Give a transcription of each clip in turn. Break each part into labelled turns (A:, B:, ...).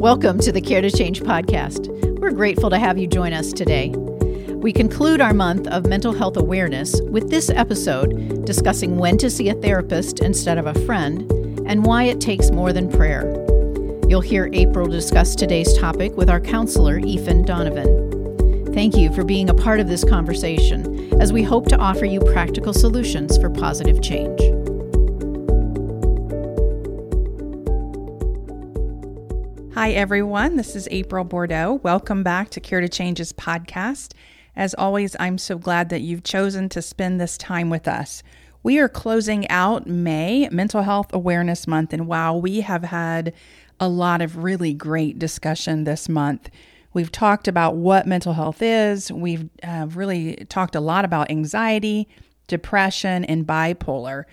A: Welcome to the Care to Change podcast. We're grateful to have you join us today. We conclude our month of mental health awareness with this episode discussing when to see a therapist instead of a friend and why it takes more than prayer. You'll hear April discuss today's topic with our counselor, Ethan Donovan. Thank you for being a part of this conversation as we hope to offer you practical solutions for positive change.
B: Hi, everyone. This is April Bordeaux. Welcome back to Care to Change's podcast. As always, I'm so glad that you've chosen to spend this time with us. We are closing out May, Mental Health Awareness Month, and wow, we have had a lot of really great discussion this month. We've talked about what mental health is, we've uh, really talked a lot about anxiety, depression, and bipolar.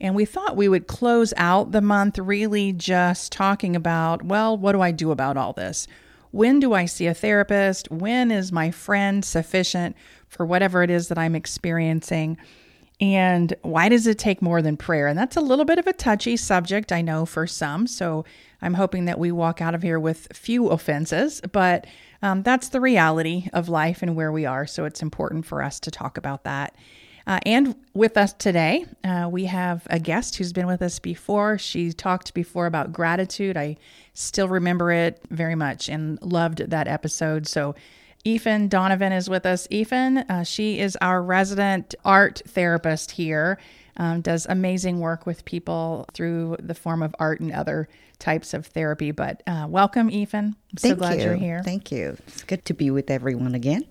B: And we thought we would close out the month really just talking about, well, what do I do about all this? When do I see a therapist? When is my friend sufficient for whatever it is that I'm experiencing? And why does it take more than prayer? And that's a little bit of a touchy subject, I know, for some. So I'm hoping that we walk out of here with few offenses, but um, that's the reality of life and where we are. So it's important for us to talk about that. Uh, and with us today, uh, we have a guest who's been with us before. She talked before about gratitude. I still remember it very much and loved that episode. So, Ethan Donovan is with us. Ethan, uh, she is our resident art therapist here, um, does amazing work with people through the form of art and other types of therapy. But uh, welcome, Ethan. I'm so
C: Thank
B: glad
C: you.
B: you're here.
C: Thank you. It's good to be with everyone again.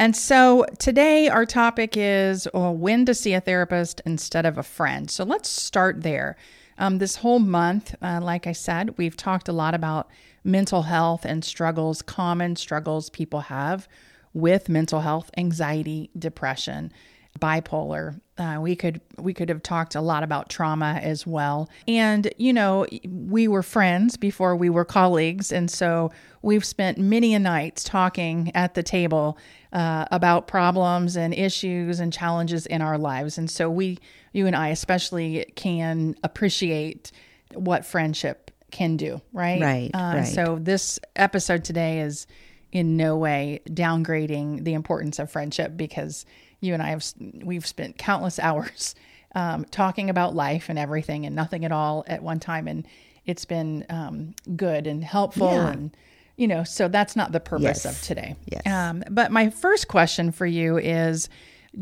B: And so today our topic is well, when to see a therapist instead of a friend. So let's start there. Um, this whole month, uh, like I said, we've talked a lot about mental health and struggles, common struggles people have with mental health, anxiety, depression, bipolar. Uh, we could we could have talked a lot about trauma as well. And you know, we were friends before we were colleagues, and so we've spent many a nights talking at the table uh, about problems and issues and challenges in our lives. And so we, you and I especially, can appreciate what friendship can do, right?
C: Right.
B: Uh,
C: right.
B: So this episode today is in no way downgrading the importance of friendship because you and I have we've spent countless hours um, talking about life and everything and nothing at all at one time, and it's been um, good and helpful
C: Yeah.
B: and you know so that's not the purpose
C: Yes.
B: of today.
C: Yes.
B: Um, but my first question for you is.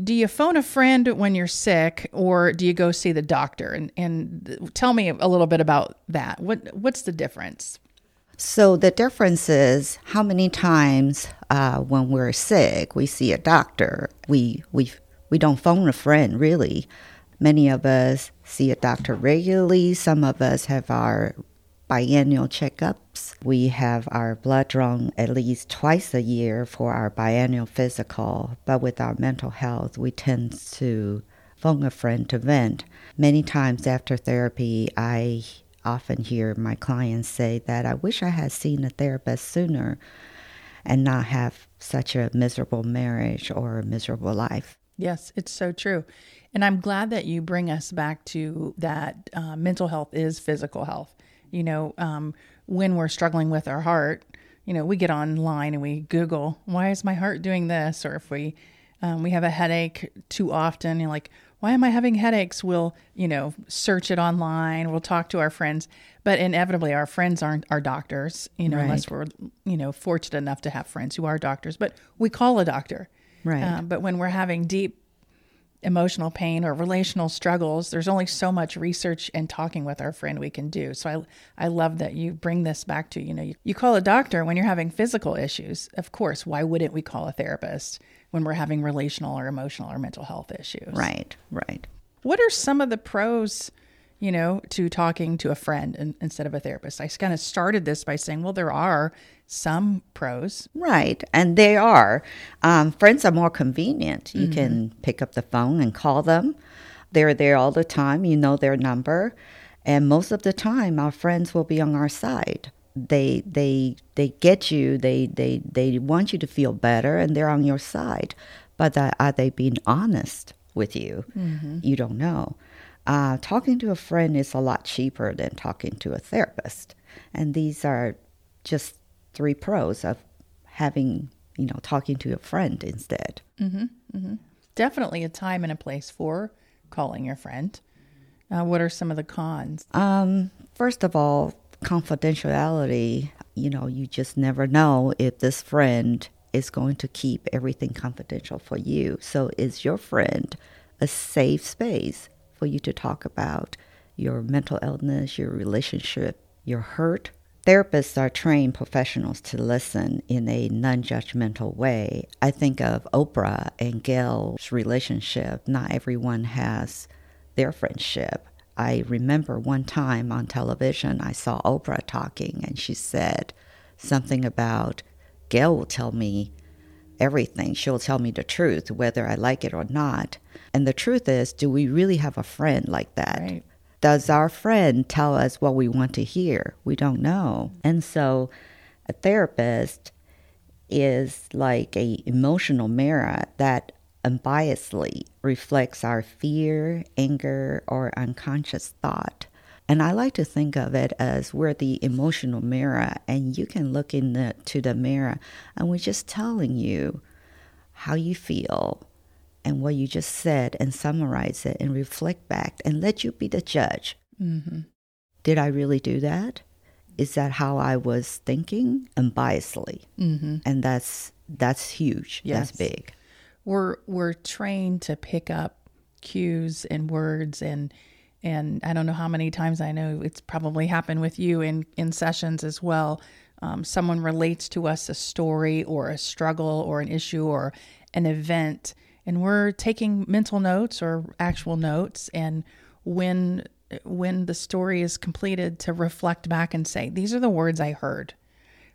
B: Do you phone a friend when you're sick, or do you go see the doctor? And and tell me a little bit about that. What what's the difference?
C: So the difference is how many times uh, when we're sick we see a doctor. We we we don't phone a friend really. Many of us see a doctor regularly. Some of us have our biannual checkups. We have our blood drawn at least twice a year for our biannual physical. But with our mental health, we tend to phone a friend to vent. Many times after therapy, I often hear my clients say that I wish I had seen a therapist sooner and not have such a miserable marriage or a miserable life.
B: Yes, it's so true. And I'm glad that you bring us back to that uh, mental health is physical health. You know, um, when we're struggling with our heart, you know, we get online and we Google, why is my heart doing this? Or if we, um, we have a headache too often, you're like, why am I having headaches? We'll, you know, search it online. We'll talk to our friends, but inevitably our friends aren't our doctors, you know,
C: Right.
B: unless we're, you know, fortunate enough to have friends who are doctors, but we call a doctor.
C: Right.
B: Um, but when we're having deep emotional pain or relational struggles, there's only so much research and talking with our friend we can do. So I, I love that you bring this back to, you know, you, you call a doctor when you're having physical issues. Of course, why wouldn't we call a therapist when we're having relational or emotional or mental health issues?
C: Right, right.
B: What are some of the pros, you know, to talking to a friend in, instead of a therapist? I kind of started this by saying, well, there are some pros.
C: Right, and they are. Um, friends are more convenient. You can pick up the phone and call them. They're there all the time. You know their number, and most of the time, our friends will be on our side. They they they get you. They they they want you to feel better, and they're on your side. But uh, are they being honest with you? You don't know. Uh, talking to a friend is a lot cheaper than talking to a therapist, and these are just three pros of having, you know, talking to a friend instead.
B: Definitely a time and a place for calling your friend. Uh, what are some of the cons?
C: Um, first of all, confidentiality, you know, you just never know if this friend is going to keep everything confidential for you. So, is your friend a safe space for you to talk about your mental illness, your relationship, your hurt? Therapists are trained professionals to listen in a non judgmental way. I think of Oprah and Gayle's relationship. Not everyone has their friendship. I remember one time on television, I saw Oprah talking, and she said something about Gayle will tell me everything. She'll tell me the truth, whether I like it or not. And the truth is, do we really have a friend like that?
B: Right.
C: Does our friend tell us what we want to hear? We don't know. And so a therapist is like a emotional mirror that unbiasedly reflects our fear, anger, or unconscious thought. And I like to think of it as we're the emotional mirror, and you can look into the mirror, and we're just telling you how you feel and what you just said, and summarize it and reflect back, and let you be the judge.
B: Mm-hmm.
C: Did I really do that? Is that how I was thinking? Unbiasedly,
B: Mm-hmm.
C: and that's that's huge.
B: Yes.
C: That's big.
B: We're we're trained to pick up cues and words and and I don't know how many times I know it's probably happened with you in in sessions as well. Um, someone relates to us a story or a struggle or an issue or an event, and we're taking mental notes or actual notes. And when when the story is completed, to reflect back and say, "These are the words I heard."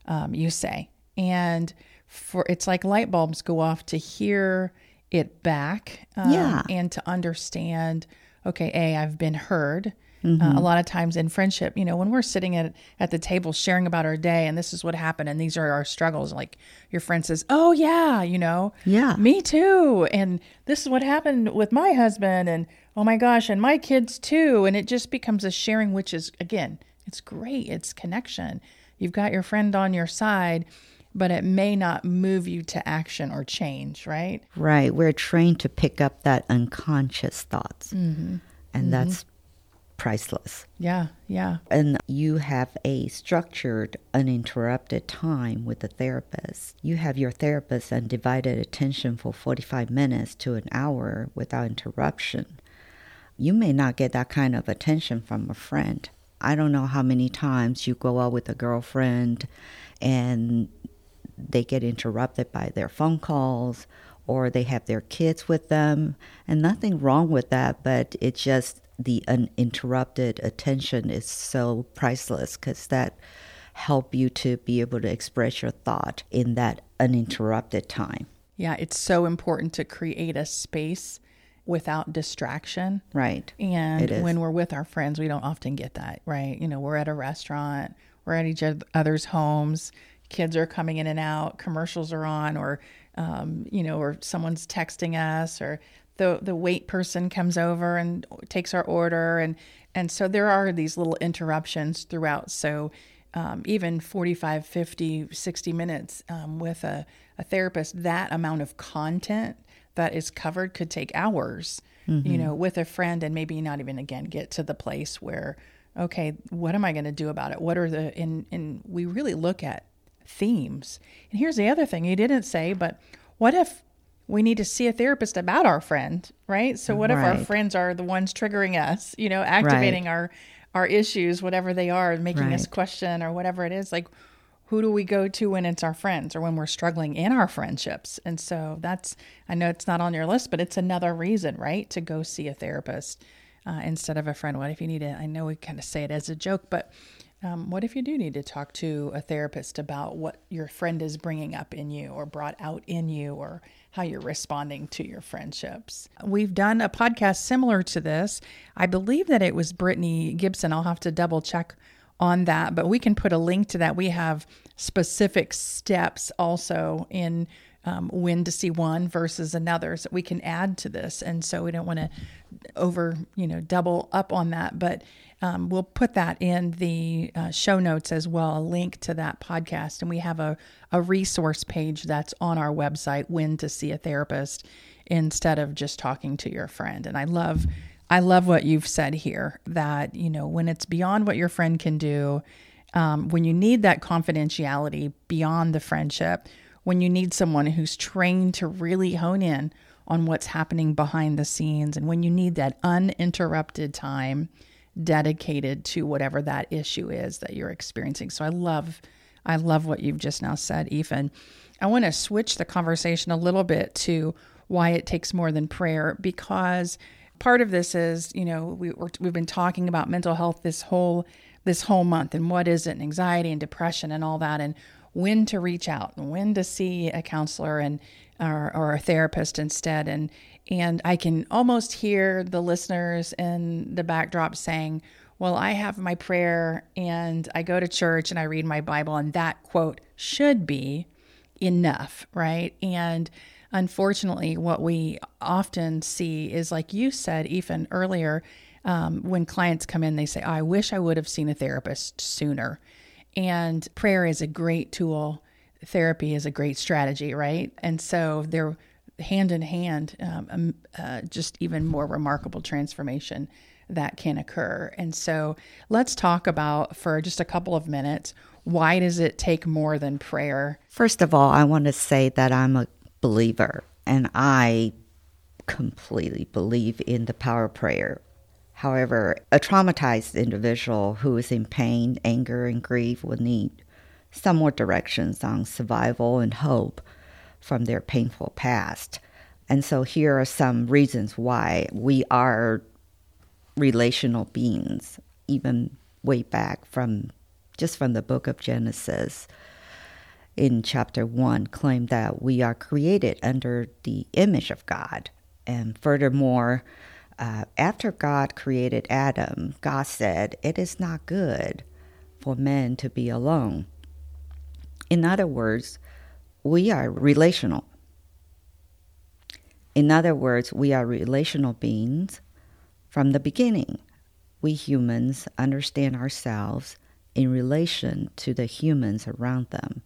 B: um, you say and for it's like light bulbs go off to hear it back um,
C: Yeah.
B: and to understand okay a i've been heard uh, a lot of times in friendship you know when we're sitting at at the table sharing about our day and this is what happened and these are our struggles like your friend says oh yeah you know?
C: Yeah.
B: me too and this is what happened with my husband and oh my gosh and my kids too and it just becomes a sharing which is again it's great it's connection. You've got your friend on your side but it may not move you to action or change right
C: Right. We're trained to pick up that unconscious thoughts,
B: Mm-hmm.
C: and that's priceless.
B: yeah yeah
C: and you have a structured, uninterrupted time with the therapist. You have your therapist undivided attention for 45 minutes to an hour without interruption. You may not get that kind of attention from a friend. I don't know how many times you go out with a girlfriend and they get interrupted by their phone calls or they have their kids with them. And nothing wrong with that but it's just the uninterrupted attention is so priceless because that help you to be able to express your thought in that uninterrupted time.
B: Yeah it's so important to create a space without distraction.
C: Right.
B: And when we're with our friends, we don't often get that, right? You know, we're at a restaurant, we're at each other's homes, kids are coming in and out, commercials are on, or, um, you know, or someone's texting us, or the, the wait person comes over and takes our order. And, and so there are these little interruptions throughout. So um, even 45, 50, 60 minutes um, with a, a therapist, that amount of content that is covered could take hours, you know, with a friend and maybe not even again get to the place where, okay, what am I going to do about it? What are the, and, and we really look at themes. And here's the other thing you didn't say, but what if we need to see a therapist about our friend, right? So what if our friends are the ones triggering us, you know, activating our, our issues, whatever they are, making us question or whatever it is, like, who do we go to when it's our friends or when we're struggling in our friendships? And so that's, I know it's not on your list, but it's another reason, right, to go see a therapist uh, instead of a friend. What if you need it? I know we kind of say it as a joke, but um, what if you do need to talk to a therapist about what your friend is bringing up in you or brought out in you or how you're responding to your friendships? We've done a podcast similar to this. I believe that it was Brittany Gibson. I'll have to double check on that, but we can put a link to that. We have specific steps also in um, when to see one versus another. So we can add to this. And so we don't want to over, you know, double up on that. But um, we'll put that in the uh, show notes as well, a link to that podcast. And we have a, a resource page that's on our website, When to See a Therapist, instead of just talking to your friend. And I love. I love what you've said here that, you know, when it's beyond what your friend can do, um, when you need that confidentiality beyond the friendship, when you need someone who's trained to really hone in on what's happening behind the scenes, and when you need that uninterrupted time dedicated to whatever that issue is that you're experiencing. So I love, I love what you've just now said, Ethan. I want to switch the conversation a little bit to why it takes more than prayer because part of this is you know we, we've been talking about mental health this whole this whole month and what is it and anxiety and depression and all that and when to reach out and when to see a counselor and or, or a therapist instead. And and I can almost hear the listeners in the backdrop saying well I have my prayer and I go to church and I read my Bible and that quote should be enough right? And unfortunately what we often see is like you said even earlier um, when clients come in they say oh, I wish I would have seen a therapist sooner and prayer is a great tool. Therapy is a great strategy, right? And so they're hand in hand, um, um, uh, just even more remarkable transformation that can occur. And so let's talk about for just a couple of minutes why does it take more than prayer?
C: First of all, I want to say that I'm a believer and I completely believe in the power of prayer. However, a traumatized individual who is in pain, anger, and grief will need some more directions on survival and hope from their painful past. And so here are some reasons why we are relational beings, even way back from just from the book of Genesis in chapter 1 claim that we are created under the image of God. And furthermore, uh, after God created Adam, God said, It is not good for men to be alone. In other words, we are relational. In other words, we are relational beings from the beginning. We humans understand ourselves in relation to the humans around them.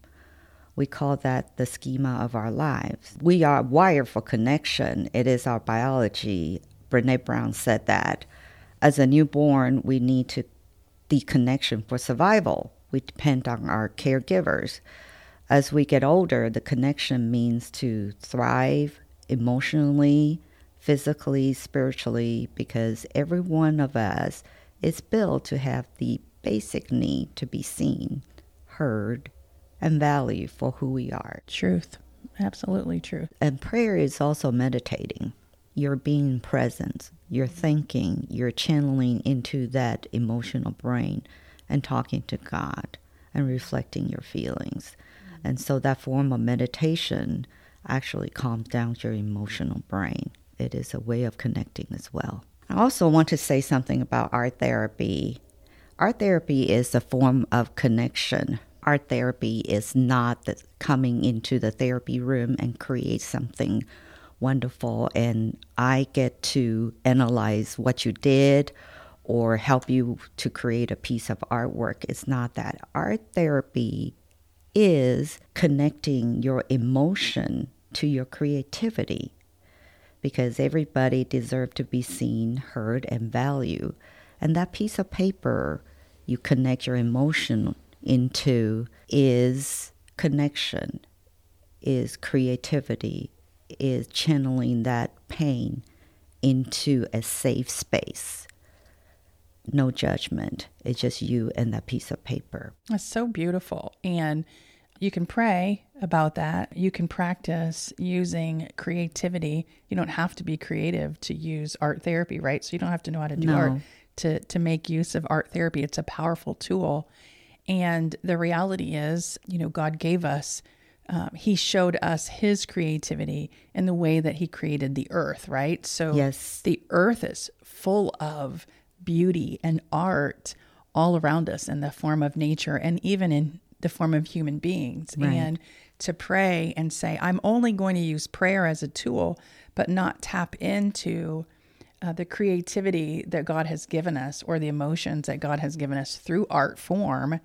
C: We call that the schema of our lives. We are wired for connection. It is our biology, Brene Brown said that as a newborn, we need to the connection for survival. We depend on our caregivers. As we get older, the connection means to thrive emotionally, physically, spiritually, because every one of us is built to have the basic need to be seen, heard, and valued for who we are.
B: Truth. Absolutely true.
C: And prayer is also meditating you're being present, you're thinking, you're channeling into that emotional brain and talking to God and reflecting your feelings. And so that form of meditation actually calms down your emotional brain. It is a way of connecting as well. I also want to say something about art therapy. Art therapy is a form of connection. Art therapy is not coming into the therapy room and create something wonderful. And I get to analyze what you did or help you to create a piece of artwork. It's not that. Art therapy is connecting your emotion to your creativity because everybody deserves to be seen, heard, and valued. And that piece of paper you connect your emotion into is connection, is creativity, is channeling that pain into a safe space. No judgment. It's just you and that piece of paper.
B: That's so beautiful. And you can pray about that. You can practice using creativity. You don't have to be creative to use art therapy, right? So you don't have to know how to do no. art to, to make use of art therapy. It's a powerful tool. And the reality is, you know, God gave us um, he showed us his creativity in the way that he created the earth, right? So
C: yes.
B: the earth is full of beauty and art all around us in the form of nature and even in the form of human beings. Right. And to pray and say, I'm only going to use prayer as a tool, but not tap into uh, the creativity that God has given us or the emotions that God has given us through art form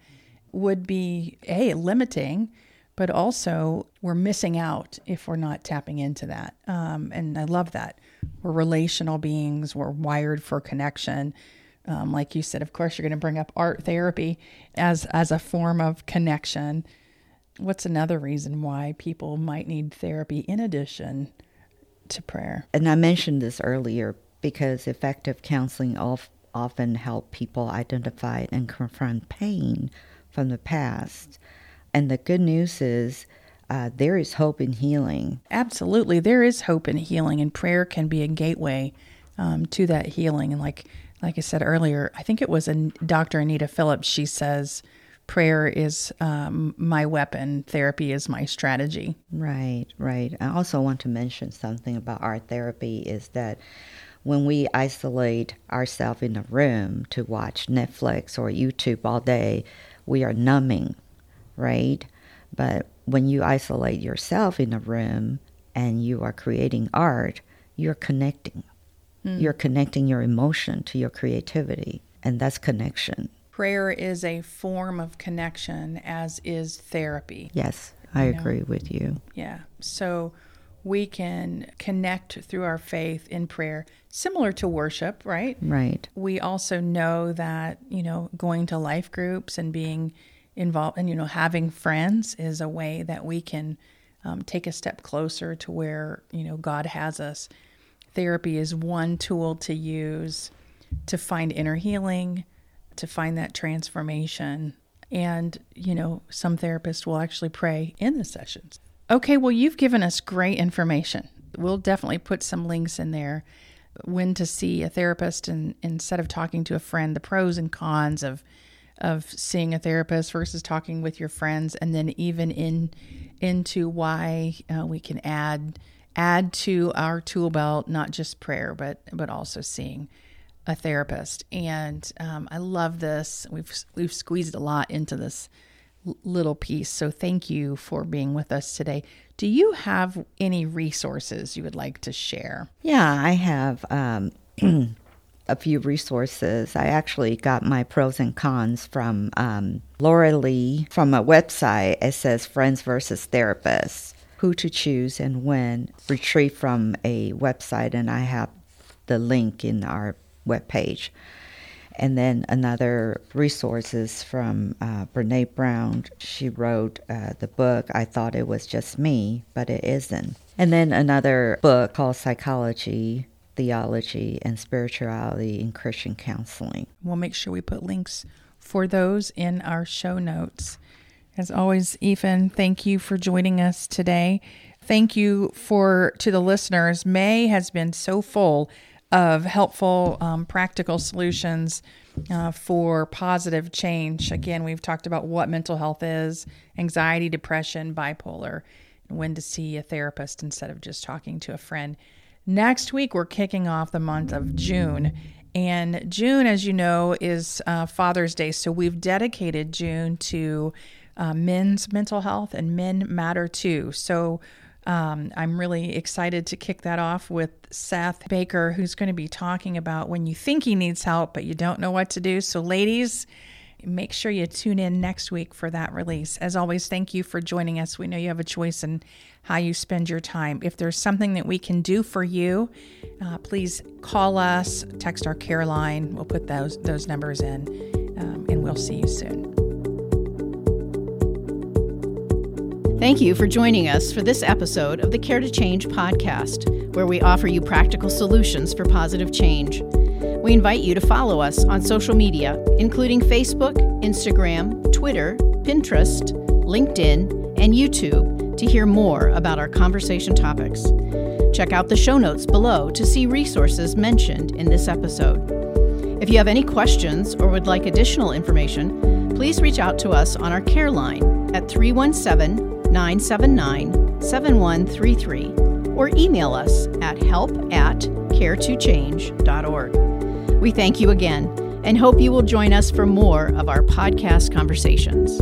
B: would be a limiting, but also we're missing out if we're not tapping into that. Um, and I love that. We're relational beings, we're wired for connection. Um, like you said, of course, you're going to bring up art therapy as as a form of connection. What's another reason why people might need therapy in addition to prayer?
C: And I mentioned this earlier because effective counseling often help people identify and confront pain from the past. And the good news is uh, there is hope in healing.
B: Absolutely, there is hope in healing, and prayer can be a gateway um, to that healing. And like like I said earlier, I think it was a Dr. Anita Phillips. She says prayer is um, my weapon, therapy is my strategy.
C: Right, right. I also want to mention something about art therapy is that when we isolate ourselves in a room to watch Netflix or YouTube all day, we are numbing, right? But when you isolate yourself in a room and you are creating art, you're connecting. Mm. You're connecting your emotion to your creativity, and that's connection.
B: Prayer is a form of connection, as is therapy.
C: Yes, I you agree know? with you.
B: Yeah. So we can connect through our faith in prayer, similar to worship, right?
C: Right.
B: We also know that, you know, going to life groups and being involved and, you know, having friends is a way that we can um, take a step closer to where, you know, God has us. Therapy is one tool to use to find inner healing, to find that transformation. And, you know, some therapists will actually pray in the sessions. Okay, well, you've given us great information. We'll definitely put some links in there when to see a therapist and instead of talking to a friend, the pros and cons of of seeing a therapist versus talking with your friends, and then even in into why uh, we can add add to our tool belt not just prayer, but but also seeing a therapist. And um, I love this. We've we've squeezed a lot into this little piece. So thank you for being with us today. Do you have any resources you would like to share?
C: Yeah, I have um, a few resources. I actually got my pros and cons from um, Laura Lee from a website. It says Friends versus Therapists Who to Choose and When, retrieved from a website, and I have the link in our webpage. And then another resource is from uh, Brene Brown. She wrote uh, the book, I Thought It Was Just Me, but it isn't. And then another book called Psychology, Theology, and Spirituality in Christian Counseling.
B: We'll make sure we put links for those in our show notes. As always, Ethan, thank you for joining us today. Thank you for to the listeners. May has been so full of helpful, um, practical solutions uh, for positive change. Again, we've talked about what mental health is anxiety, depression, bipolar, and when to see a therapist instead of just talking to a friend. Next week, we're kicking off the month of June. And June, as you know, is uh, Father's Day. So we've dedicated June to uh, men's mental health, and men matter too. So um, I'm really excited to kick that off with Seth Baker, who's going to be talking about when you think he needs help, but you don't know what to do. So, ladies, make sure you tune in next week for that release. As always, thank you for joining us. We know you have a choice in how you spend your time. If there's something that we can do for you, uh, please call us, text our care line. We'll put those those numbers in, um, and we'll see you soon.
A: Thank you for joining us for this episode of the Care to Change podcast, where we offer you practical solutions for positive change. We invite you to follow us on social media, including Facebook, Instagram, Twitter, Pinterest, LinkedIn, and YouTube, to hear more about our conversation topics. Check out the show notes below to see resources mentioned in this episode. If you have any questions or would like additional information, please reach out to us on our care line at 317 979 7133 or email us at help at care2change.org. We thank you again and hope you will join us for more of our podcast conversations.